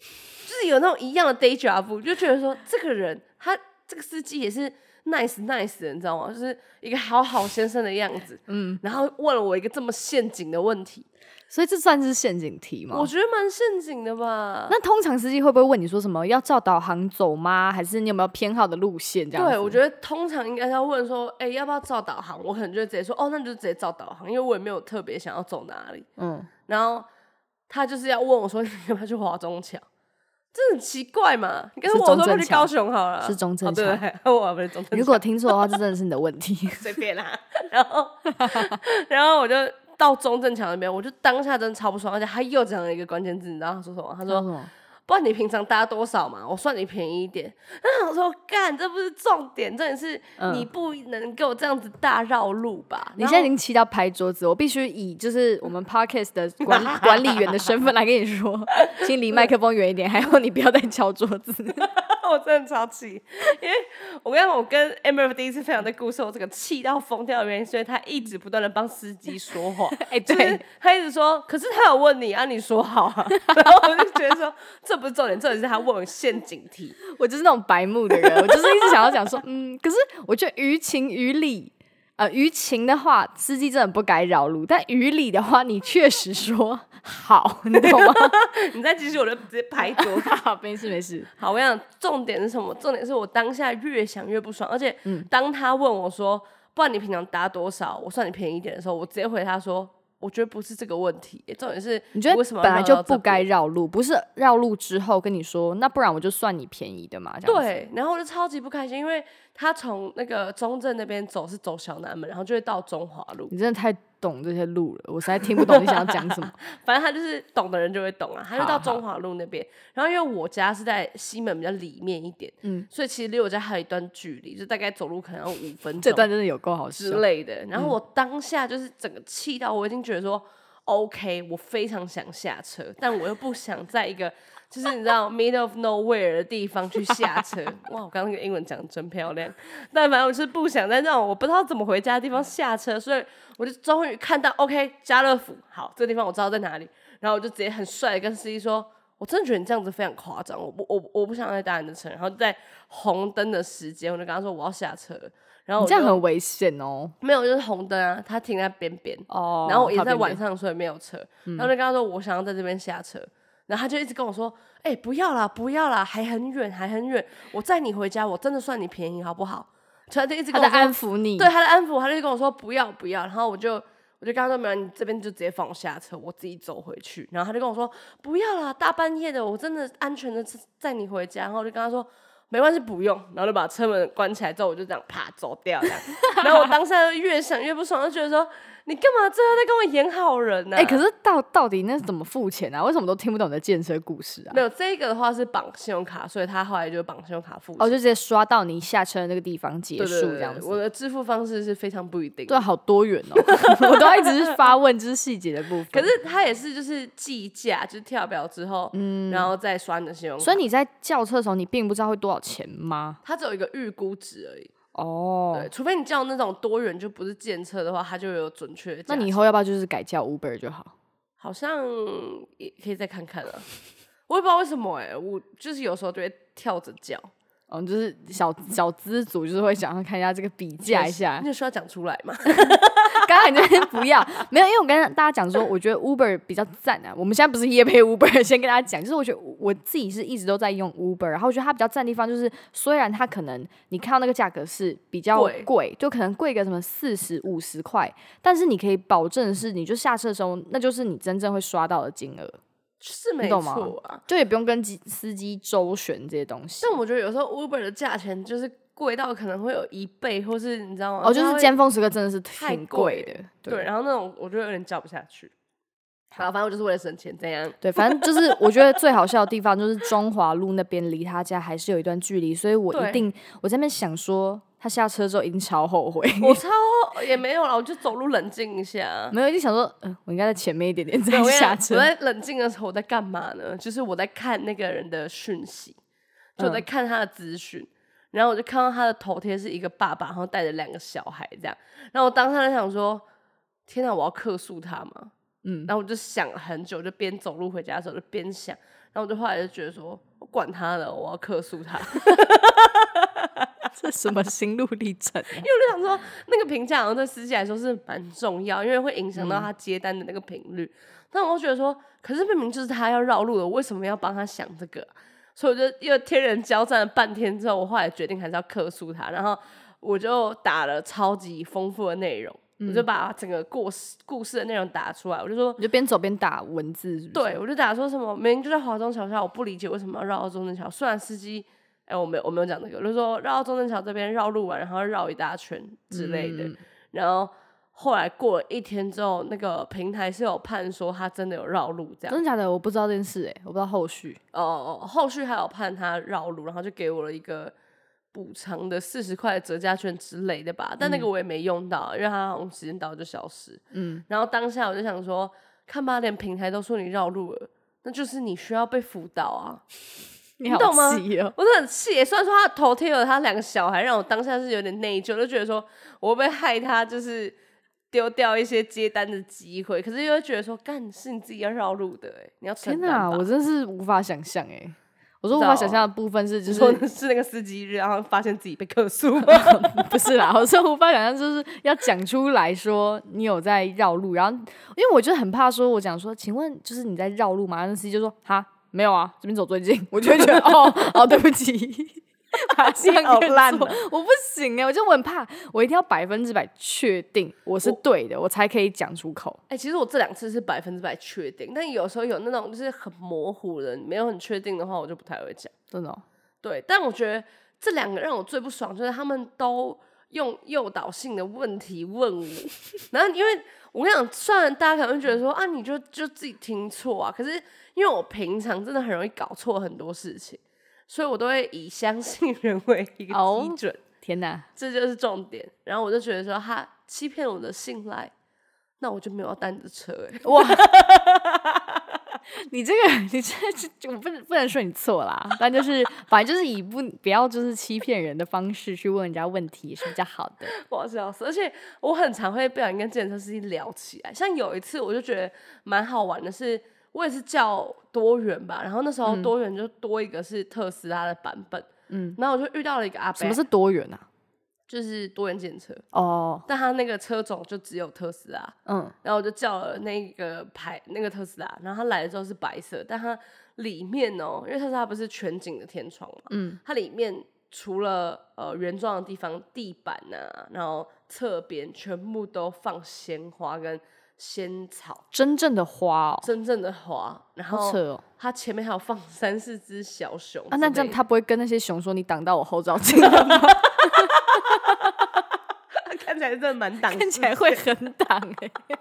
就是有那种一样的 day job，就觉得说这个人他这个司机也是 nice nice 的，你知道吗？就是一个好好先生的样子，嗯，然后问了我一个这么陷阱的问题。所以这算是陷阱题吗？我觉得蛮陷阱的吧。那通常司机会不会问你说什么要照导航走吗？还是你有没有偏好的路线这样？对，我觉得通常应该要问说，哎，要不要照导航？我可能就直接说，哦，那就直接照导航，因为我也没有特别想要走哪里。嗯。然后他就是要问我说，你要不要去华中桥？这很奇怪嘛？你跟我说去高雄好了，是中正桥。对，我不是中正。如果听错的话，这真的是你的问题。随便啦。然后，然后我就。到中正桥那边，我就当下真的超不爽，而且他又讲了一个关键字，你知道他说什么？他说：“不然你平常搭多少嘛？我算你便宜一点。”那我说：“干，这不是重点，重点是你不能够这样子大绕路吧？”你现在已经气到拍桌子，我必须以就是我们 Parkes 的管 管理员的身份来跟你说，请离麦克风远一点，还有你不要再敲桌子。我真的超气，因为我跟我跟 M F 第一次分享这故事，我这个气到疯掉的原因，所以他一直不断的帮司机说话。哎，对，他一直说，可是他有问你啊，你说好啊。然后我就觉得说，这不是重点，重点是他问我陷阱题。我就是那种白目的人，我就是一直想要讲说，嗯，可是我觉得于情于理。呃，于情的话，司机真的不该绕路；但于理的话，你确实说好，你懂吗？你再继续，我就直接拍桌。好，没事没事。好，我想重点是什么？重点是我当下越想越不爽，而且当他问我说：“不然你平常搭多少？我算你便宜一点”的时候，我直接回他说。我觉得不是这个问题，重点是你觉得为什么本来就不该绕路？不是绕路之后跟你说，那不然我就算你便宜的嘛？对，然后我就超级不开心，因为他从那个中正那边走是走小南门，然后就会到中华路。你真的太。懂这些路了，我实在听不懂你想要讲什么。反正他就是懂的人就会懂啊，他就到中华路那边。然后因为我家是在西门比较里面一点，嗯，所以其实离我家还有一段距离，就大概走路可能要五分钟。这段真的有够好之类的。然后我当下就是整个气到，我已经觉得说，OK，我非常想下车，但我又不想在一个。就是你知道 middle of nowhere 的地方去下车，哇！我刚刚那个英文讲的真漂亮。但反正我是不想在那种我不知道怎么回家的地方下车，所以我就终于看到 OK 家乐福，好，这个地方我知道在哪里。然后我就直接很帅的跟司机说，我真的觉得你这样子非常夸张，我不我我不想再搭你的车。然后在红灯的时间，我就跟他说我要下车。然后这样很危险哦。没有，就是红灯啊，他停在边边哦。然后我也在晚上，所以没有车。然后就跟他说我想要在这边下车。然后他就一直跟我说：“哎，不要啦，不要啦，还很远，还很远。我载你回家，我真的算你便宜，好不好？”他就一直跟我安抚你，对他的安抚，他就跟我说：“不要，不要。”然后我就我就跟他说：“没有，你这边就直接放我下车，我自己走回去。”然后他就跟我说：“不要啦，大半夜的，我真的安全的载你回家。”然后我就跟他说。没关系，不用，然后就把车门关起来之后，我就这样啪走掉了。然后我当下就越想越不爽，就觉得说。你干嘛最后在跟我演好人呢？哎，可是到到底那是怎么付钱啊？为什么都听不懂你的建车故事啊？没有这个的话是绑信用卡，所以他后来就绑信用卡付。哦，就直接刷到你下车的那个地方结束这样子。我的支付方式是非常不一定。对，好多元哦。我都一直是发问，就是细节的部分。可是他也是就是计价，就是跳表之后，嗯，然后再刷你的信用卡。所以你在叫车的时候，你并不知道会多少钱吗？它只有一个预估值而已。哦，对，除非你叫那种多元就不是建车的话，它就有准确。那你以后要不要就是改叫 Uber 就好？好像也可以再看看了。我也不知道为什么哎，我就是有时候就会跳着叫。嗯，就是小小资组，就是会想要看一下这个比价一下。那需要讲出来吗？刚才那边不要，没有，因为我跟大家讲说，我觉得 Uber 比较赞啊。我们现在不是夜配 Uber，先跟大家讲，就是我觉得我自己是一直都在用 Uber，然后我觉得它比较赞的地方就是，虽然它可能你看到那个价格是比较贵，就可能贵个什么四十五十块，但是你可以保证是，你就下车的时候，那就是你真正会刷到的金额。是没错啊，就也不用跟机司机周旋这些东西。但我觉得有时候 Uber 的价钱就是贵到可能会有一倍，或是你知道吗？哦，就是尖峰时刻真的是挺贵的。对，然后那种我觉得有点叫不下去。好，反正我就是为了省钱，这样。对，反正就是 我觉得最好笑的地方就是中华路那边离他家还是有一段距离，所以我一定我在那边想说。他下车之后一定超后悔，我超也没有了，我就走路冷静一下。没有，就想说，嗯，我应该在前面一点点再下车。我在冷静的时候我在干嘛呢？就是我在看那个人的讯息，就在看他的资讯。然后我就看到他的头贴是一个爸爸，然后带着两个小孩这样。然后我当时在想说，天哪，我要克诉他吗？嗯。然后我就想了很久，就边走路回家的时候就边想。然后我就后来就觉得说，我管他了，我要克诉他。这什么心路历程？因为我就想说，那个评价好像对司机来说是蛮重要，因为会影响到他接单的那个频率。但我觉得说，可是明明就是他要绕路的，为什么要帮他想这个？所以我就又天人交战了半天之后，我后来决定还是要克诉他。然后我就打了超级丰富的内容，我就把整个故事故事的内容打出来。我就说，你就边走边打文字。对，我就打说什么，明明就在华中桥下，我不理解为什么要绕到中正桥。虽然司机。哎，我没有，我没有讲那个，我就说绕到中正桥这边绕路完，然后绕一大圈之类的。然后后来过了一天之后，那个平台是有判说他真的有绕路，这样真的假的？我不知道这件事，哎，我不知道后续。哦哦，后续还有判他绕路，然后就给我了一个补偿的四十块折价券之类的吧。但那个我也没用到，因为它好像时间到就消失。嗯。然后当下我就想说，看吧，连平台都说你绕路了，那就是你需要被辅导啊。你懂吗？我是很气，虽然说他头贴了他两个小孩，让我当下是有点内疚，就觉得说我会害他，就是丢掉一些接单的机会。可是又会觉得说，干是你自己要绕路的，哎，你要。天哪，我真是无法想象，哎，我说无法想象的部分是，就是是那个司机，然后发现自己被客诉，不是啦，我说无法想象，就是要讲出来说你有在绕路，然后因为我就很怕说，我讲说，请问就是你在绕路吗？那司机就说哈。没有啊，这边走最近，我就会觉得 哦哦，对不起，好烂了，我不行哎，我就很怕，我一定要百分之百确定我是对的，我才可以讲出口。哎，其实我这两次是百分之百确定，但有时候有那种就是很模糊的，没有很确定的话，我就不太会讲。真的？对，但我觉得这两个让我最不爽，就是他们都用诱导性的问题问我，然后因为我跟你讲，虽然大家可能觉得说啊，你就就自己听错啊，可是。因为我平常真的很容易搞错很多事情，所以我都会以相信人为一个基准。天哪，这就是重点。然后我就觉得说他欺骗我的信赖，那我就没有要单的车。哎，哇！你这个，你这这，我不能不能说你错啦，但就是反正就是以不不要就是欺骗人的方式去问人家问题是比较好的。我笑死，而且我很常会不小心跟健身司机聊起来。像有一次，我就觉得蛮好玩的是。我也是叫多元吧，然后那时候多元就多一个是特斯拉的版本，嗯，然后我就遇到了一个阿伯，什么是多元啊？就是多元检测。哦，但他那个车种就只有特斯拉，嗯，然后我就叫了那个牌那个特斯拉，然后他来的时候是白色，但它里面哦，因为特斯拉不是全景的天窗嘛，嗯，它里面除了呃原装的地方地板啊，然后侧边全部都放鲜花跟仙草，真正的花，哦，真正的花，然后它前面还有放三四只小熊啊，那这样他不会跟那些熊说你挡到我后照镜了吗？看起来真的蛮挡，看起来会很挡哎。但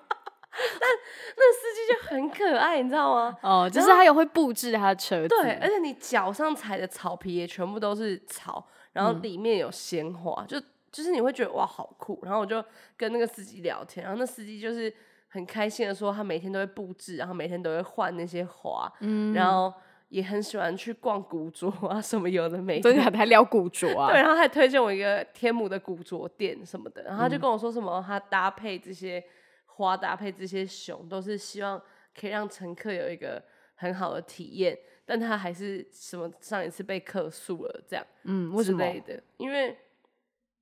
那司机就很可爱，你知道吗？哦，就是他有会布置他的车子，对，而且你脚上踩的草皮也全部都是草，然后里面有鲜花，就就是你会觉得哇好酷。然后我就跟那个司机聊天，然后那司机就是很开心的说，他每天都会布置，然后每天都会换那些花，嗯，然后。也很喜欢去逛古着啊，什么有的没的，还聊古着啊。对，然后还推荐我一个天母的古着店什么的，然后他就跟我说什么，他搭配这些花，搭配这些熊，都是希望可以让乘客有一个很好的体验。但他还是什么上一次被客诉了这样，嗯，之类的，因为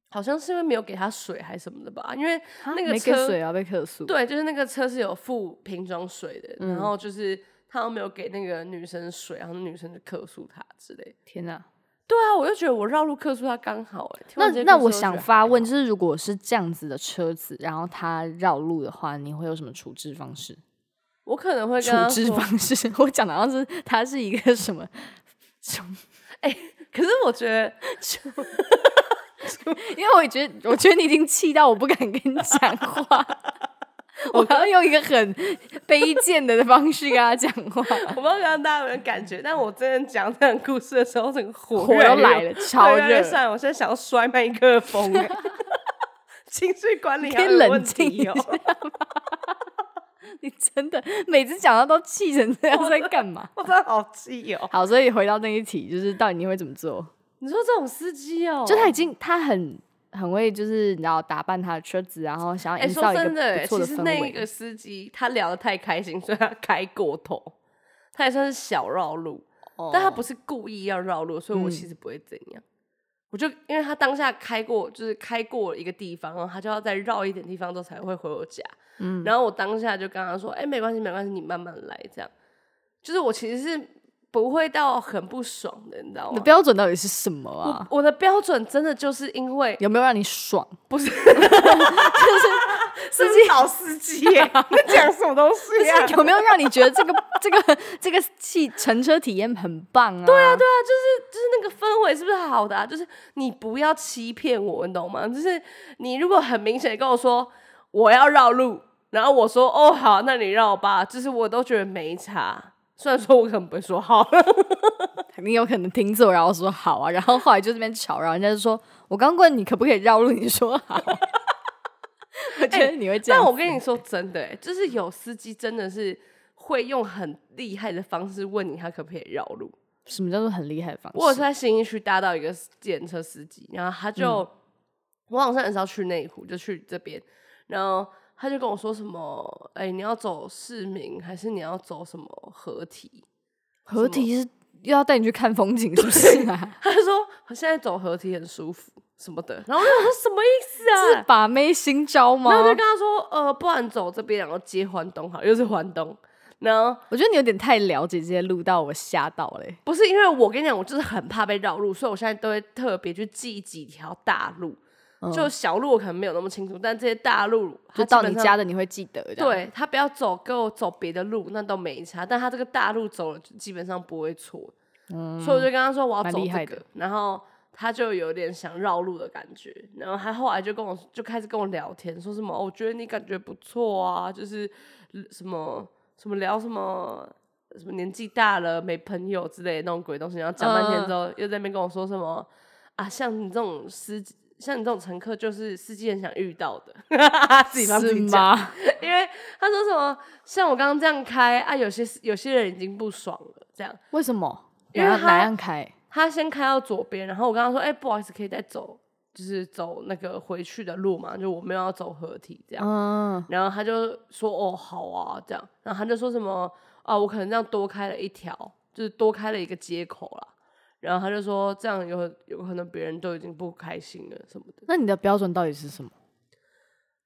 好像是因为没有给他水还是什么的吧，因为那个车水啊被客诉，对，就是那个车是有附瓶装水的，然后就是。他都没有给那个女生水，然后女生就克诉他之类。天哪！对啊，我就觉得我绕路克诉他刚好哎。那那我想发问，就是如果是这样子的车子，然后他绕路的话，你会有什么处置方式？我可能会处置方式，我讲的好像是他是一个什么？哎，可是我觉得，因为我觉得，我觉得你已经气到我不敢跟你讲话。我刚刚用一个很卑贱的方式跟他讲话，我不知道大家有没有感觉，但我真的讲这个故事的时候，整个火火都来了，超热。算我现在想要摔麦克风，情绪管理可以冷静一下你真的每次讲到都气成这样，在干嘛？我真的好气哦。好，所以回到那一题，就是到底你会怎么做？你说这种司机哦，就他已经他很。很会，就是你知道打扮他的车子，然后想要营造一个不错的氛围。那个司机他聊得太开心，所以他开过头，他也算是小绕路，但他不是故意要绕路，所以我其实不会怎样。我就因为他当下开过，就是开过一个地方，然后他就要再绕一点地方之后才会回我家。嗯，然后我当下就跟他说：“哎，没关系，没关系，你慢慢来。”这样，就是我其实是。不会到很不爽的，你知道吗？你的标准到底是什么啊？我的标准真的就是因为有没有让你爽？不是，就是司机老司机啊，你讲什么东西啊？有没有让你觉得这个 这个这个汽乘车体验很棒啊？对啊，对啊，就是就是那个氛围是不是好的？啊？就是你不要欺骗我，你懂吗？就是你如果很明显跟我说我要绕路，然后我说哦好，那你绕吧，就是我都觉得没差。虽然说我可能不会说好，你有可能听错，然后说好啊，然后后来就这边吵，然后人家就说我刚问你可不可以绕路，你说好。我觉得你会这样。但我跟你说真的，就是有司机真的是会用很厉害的方式问你他可不可以绕路。什么叫做很厉害的方式？我是在新一区搭到一个检车司机，然后他就我好像很少去内湖，就去这边，然后。他就跟我说什么，哎，你要走市民还是你要走什么合体？合体是又要带你去看风景，是不是啊？他就说现在走合体很舒服什么的，然后我说什么意思啊？是把妹新招吗？然后就跟他说，呃，不然走这边，然后接环东好，又是环东。然后我觉得你有点太了解这些路，到我吓到嘞。不是因为我跟你讲，我就是很怕被绕路，所以我现在都会特别去记几条大路。就小路我可能没有那么清楚，但这些大路就到你家的你会记得。对他不要走，跟我走别的路那都没差，但他这个大路走了基本上不会错。嗯，所以我就跟他说我要走这个，然后他就有点想绕路的感觉，然后他后来就跟我就开始跟我聊天，说什么我觉得你感觉不错啊，就是什么什么聊什么什么年纪大了没朋友之类的那种鬼东西，然后讲半天之后又在那边跟我说什么啊，像你这种司机。像你这种乘客，就是司机很想遇到的，自己帮自己讲。因为他说什么，像我刚刚这样开啊，有些有些人已经不爽了，这样。为什么？因为哪样开？他先开到左边，然后我刚刚说，哎，不好意思，可以再走，就是走那个回去的路嘛，就我们有要走合体这样。嗯。然后他就说，哦，好啊，这样。然后他就说什么，啊，我可能这样多开了一条，就是多开了一个接口啦。然后他就说这样有有可能别人都已经不开心了什么的。那你的标准到底是什么？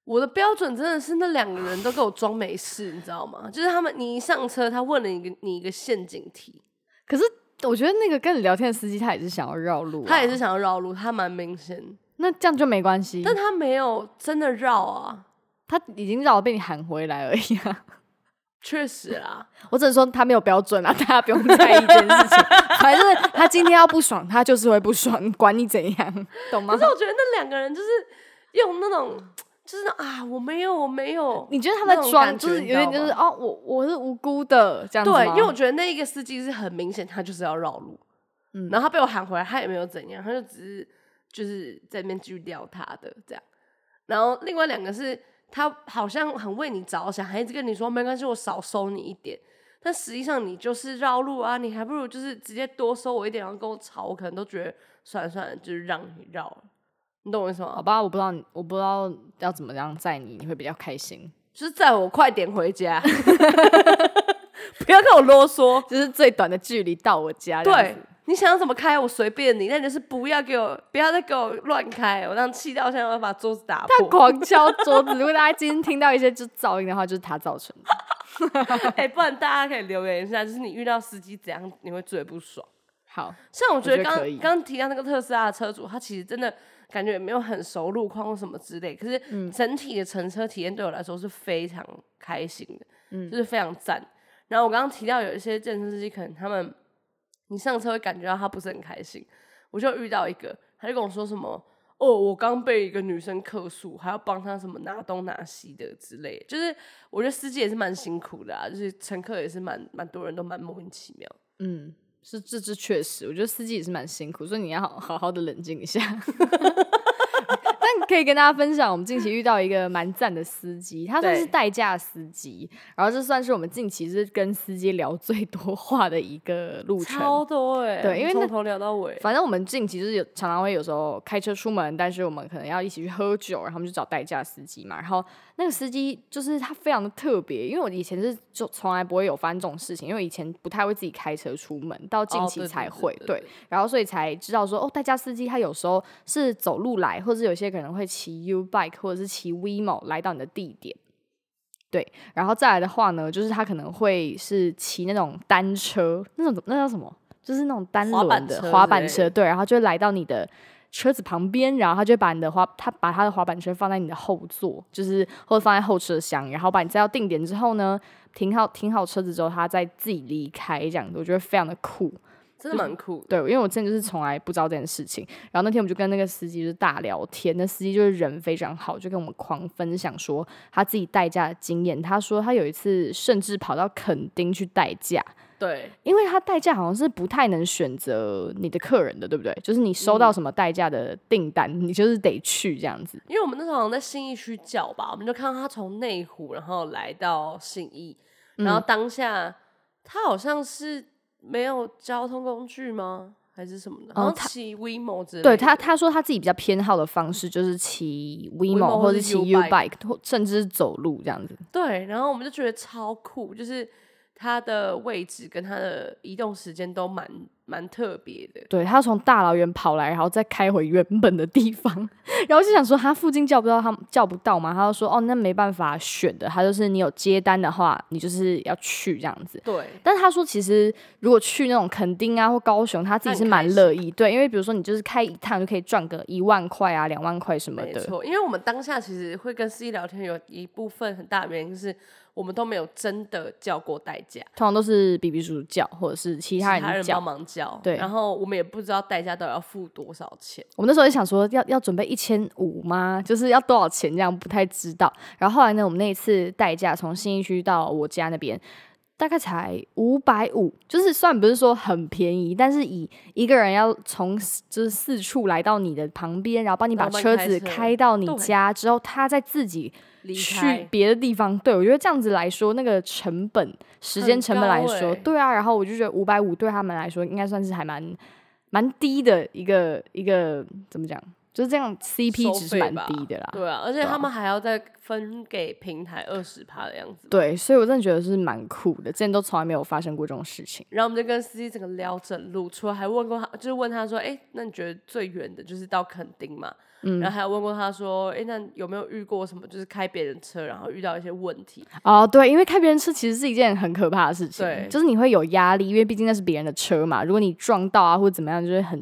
我的标准真的是那两个人都给我装没事，你知道吗？就是他们，你一上车，他问了一个你一个陷阱题。可是我觉得那个跟你聊天的司机，他也是想要绕路，他也是想要绕路，他蛮明显。那这样就没关系，但他没有真的绕啊，他已经绕被你喊回来而已啊。确实啊，我只能说他没有标准啊，大家不用在意这件事情。反正他今天要不爽，他就是会不爽，管你怎样，懂吗？可是我觉得那两个人就是用那种。就是啊，我没有，我没有。你觉得他在装，就是有点就是哦，我我是无辜的这样子对，因为我觉得那一个司机是很明显，他就是要绕路。嗯，然后他被我喊回来，他也没有怎样，他就只是就是在那边继续撩他的这样。然后另外两个是他好像很为你着想，还一直跟你说没关系，我少收你一点。但实际上你就是绕路啊，你还不如就是直接多收我一点，然后跟我吵，我可能都觉得算了算了，就是让你绕了。你懂我意思吗？好吧，我不知道，我不知道要怎么样载你，你会比较开心。就是载我快点回家，不要跟我啰嗦，就是最短的距离到我家。对，你想要怎么开我随便你，但就是不要给我，不要再给我乱开，我让气到现在要把桌子打破。他狂敲桌子，如果大家今天听到一些就噪音的话，就是他造成的。哎，不然大家可以留言一下，就是你遇到司机怎样你会最不爽？好像我觉得刚刚提到那个特斯拉的车主，他其实真的。感觉也没有很熟路况或什么之类，可是整体的乘车体验对我来说是非常开心的，嗯，就是非常赞。然后我刚刚提到有一些健身司机，可能他们你上车会感觉到他不是很开心。我就遇到一个，他就跟我说什么：“哦，我刚被一个女生客诉，还要帮他什么拿东拿西的之类。”就是我觉得司机也是蛮辛苦的啊，就是乘客也是蛮蛮多人都蛮莫名其妙。嗯。是，这这确实，我觉得司机也是蛮辛苦，所以你要好好好的冷静一下。但可以跟大家分享，我们近期遇到一个蛮赞的司机，他算是代驾司机，然后这算是我们近期是跟司机聊最多话的一个路程，超多哎，对，因为从头聊到尾。反正我们近期就是有常常会有时候开车出门，但是我们可能要一起去喝酒，然后我们就找代驾司机嘛，然后。那个司机就是他非常的特别，因为我以前是就从来不会有发生这种事情，因为以前不太会自己开车出门，到近期才会对，然后所以才知道说哦，代驾司机他有时候是走路来，或者有些可能会骑 U bike 或者是骑 WeMo 来到你的地点，对，然后再来的话呢，就是他可能会是骑那种单车，那种那叫什么？就是那种单轮的滑板车，对，然后就来到你的。车子旁边，然后他就把你的滑，他把他的滑板车放在你的后座，就是或者放在后车厢，然后把你载到定点之后呢，停好停好车子之后，他再自己离开，这样子我觉得非常的酷，真的蛮酷。对，因为我真的就是从来不知道这件事情，然后那天我们就跟那个司机就是大聊天，那司机就是人非常好，就跟我们狂分享说他自己代驾的经验。他说他有一次甚至跑到垦丁去代驾。对，因为他代驾好像是不太能选择你的客人的，对不对？就是你收到什么代驾的订单，你就是得去这样子。因为我们那时候好像在信义区叫吧，我们就看到他从内湖然后来到信义，然后当下他好像是没有交通工具吗？还是什么的？然后骑 WeMo 之类。对他，他说他自己比较偏好的方式就是骑 WeMo 或者骑 U bike，甚至是走路这样子。对，然后我们就觉得超酷，就是。它的位置跟它的移动时间都蛮蛮特别的。对他从大老远跑来，然后再开回原本的地方，然后就想说他附近叫不到，他叫不到嘛？他就说哦，那没办法选的，他就是你有接单的话，你就是要去这样子。对。但是他说，其实如果去那种垦丁啊或高雄，他自己是蛮乐意。对，因为比如说你就是开一趟就可以赚个一万块啊、两万块什么的。没错，因为我们当下其实会跟司机聊天，有一部分很大的原因是。我们都没有真的叫过代驾，通常都是 B B 叔叔叫，或者是其他人帮忙叫。对，然后我们也不知道代驾到底要付多少钱。我们那时候也想说，要要准备一千五吗？就是要多少钱？这样不太知道。然后后来呢，我们那一次代驾从新一区到我家那边。大概才五百五，就是算不是说很便宜，但是以一个人要从就是四处来到你的旁边，然后帮你把车子开到你家之后，他再自己去别的地方。对我觉得这样子来说，那个成本、时间成本来说，对啊。然后我就觉得五百五对他们来说应该算是还蛮蛮低的一个一个怎么讲？就是这样，CP 值是蛮低的啦。对啊，而且他们还要再分给平台二十趴的样子。对，所以我真的觉得是蛮酷的，之前都从来没有发生过这种事情。然后我们就跟司机整个聊整路，除了还问过他，就是问他说：“哎，那你觉得最远的就是到垦丁嘛？”嗯，然后还有问过他说：“哎，那有没有遇过什么，就是开别人车，然后遇到一些问题？”哦，对，因为开别人车其实是一件很可怕的事情，对，就是你会有压力，因为毕竟那是别人的车嘛，如果你撞到啊或者怎么样，就会很。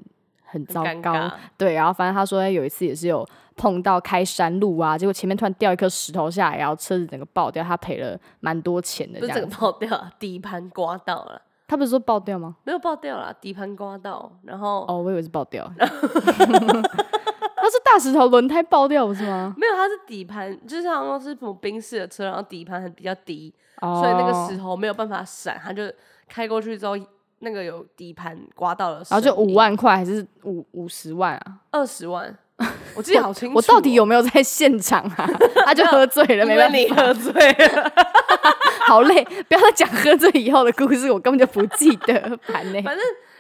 很糟糕，对，然后反正他说有一次也是有碰到开山路啊，结果前面突然掉一颗石头下来，然后车子整个爆掉，他赔了蛮多钱的。不是整个爆掉，底盘刮到了。他不是说爆掉吗？没有爆掉啦，底盘刮到，然后哦，我以为是爆掉。他是大石头轮胎爆掉不是吗？没有，他是底盘，就是好像是什么冰室的车，然后底盘很比较低，所以那个石头没有办法闪，他就开过去之后。那个有底盘刮到了，然后就五万块还是五五十万啊？二十万，我记得 好清楚。我到底有没有在现场啊？他就喝醉了，没办法，你喝醉了，好累，不要再讲喝醉以后的故事，我根本就不记得。反正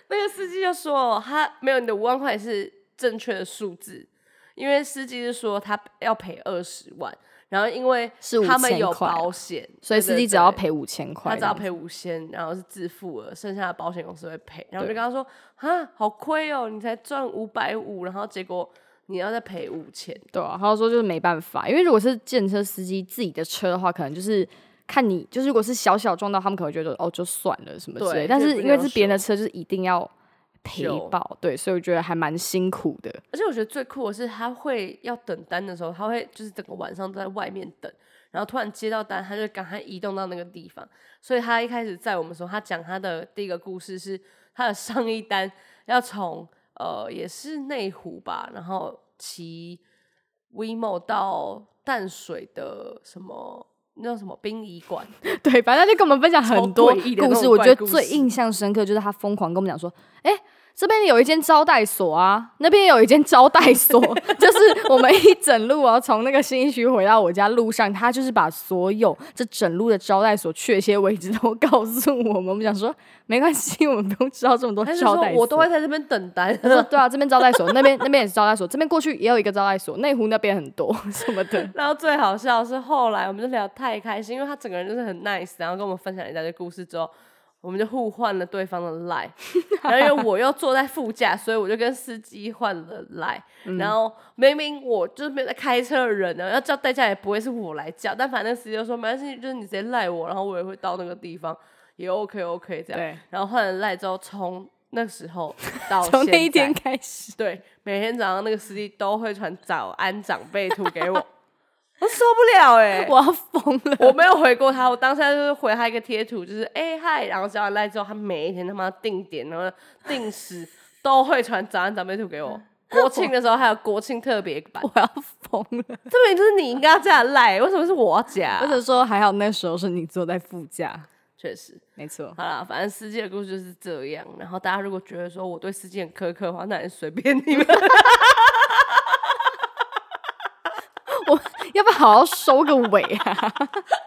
那个司机就说，他没有你的五万块是正确的数字，因为司机是说他要赔二十万。然后因为他们有保险，所以司机只要赔五千块，他只要赔五千，然后是自付了，剩下的保险公司会赔。然后就跟他说：“啊，好亏哦，你才赚五百五，然后结果你要再赔五千。”对啊，他说就是没办法，因为如果是建车司机自己的车的话，可能就是看你，就是如果是小小撞到，他们可能觉得哦就算了什么之类。但是因为是别人的车，就是一定要。赔报对，所以我觉得还蛮辛苦的。而且我觉得最酷的是，他会要等单的时候，他会就是整个晚上都在外面等，然后突然接到单，他就赶快移动到那个地方。所以他一开始在我们时候，他讲他的第一个故事是他的上一单要从呃也是内湖吧，然后骑 WeMo 到淡水的什么那叫什么殡仪馆，对，反正就跟我们分享很多故事。我觉得最印象深刻就是他疯狂跟我们讲说，哎。这边有一间招待所啊，那边有一间招待所，就是我们一整路啊，从那个新区回到我家路上，他就是把所有这整路的招待所确切位置都告诉我们。我们想说没关系，我们不用知道这么多 招待所，我都会在这边等单。他说对啊，这边招待所，那边那边也是招待所，这边过去也有一个招待所，内湖那边很多什么的。然后最好笑是后来我们就聊太开心，因为他整个人就是很 nice，然后跟我们分享一大堆故事之后。我们就互换了对方的赖，然后因为我又坐在副驾，所以我就跟司机换了赖。然后明明我就是没有在开车的人呢，要叫代驾也不会是我来叫，但反正司机就说没关系，就是你直接赖我，然后我也会到那个地方，也 OK OK 这样。然后换了赖之后，从那时候 到从那一天开始，对，每天早上那个司机都会传早安长辈图给我。我受不了哎！我要疯了！我没有回过他，我当下就是回他一个贴图，就是哎嗨，然后加完赖之后，他每一天他妈定点，然后定时都会传早安长辈图给我。国庆的时候还有国庆特别版，我要疯了！这明就是你应该要加赖，为什么是我加？或者说还好那时候是你坐在副驾，确实没错。好了，反正司机的故事就是这样。然后大家如果觉得说我对司机很苛刻的话，那也随便你们。我要不要好好收个尾啊？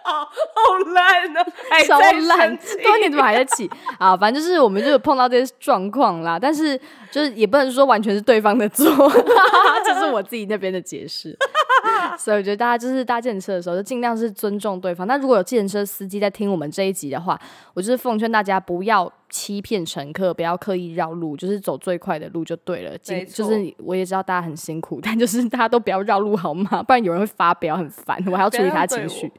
好 好烂啊，超烂！多年怎么还在起啊？反正就是我们就碰到这些状况啦，但是就是也不能说完全是对方的错，这是我自己那边的解释。所以我觉得大家就是搭电车的时候，就尽量是尊重对方。那如果有电车司机在听我们这一集的话，我就是奉劝大家不要欺骗乘客，不要刻意绕路，就是走最快的路就对了。就是我也知道大家很辛苦，但就是大家都不要绕路好吗？不然有人会发飙，很烦，我还要处理他情绪。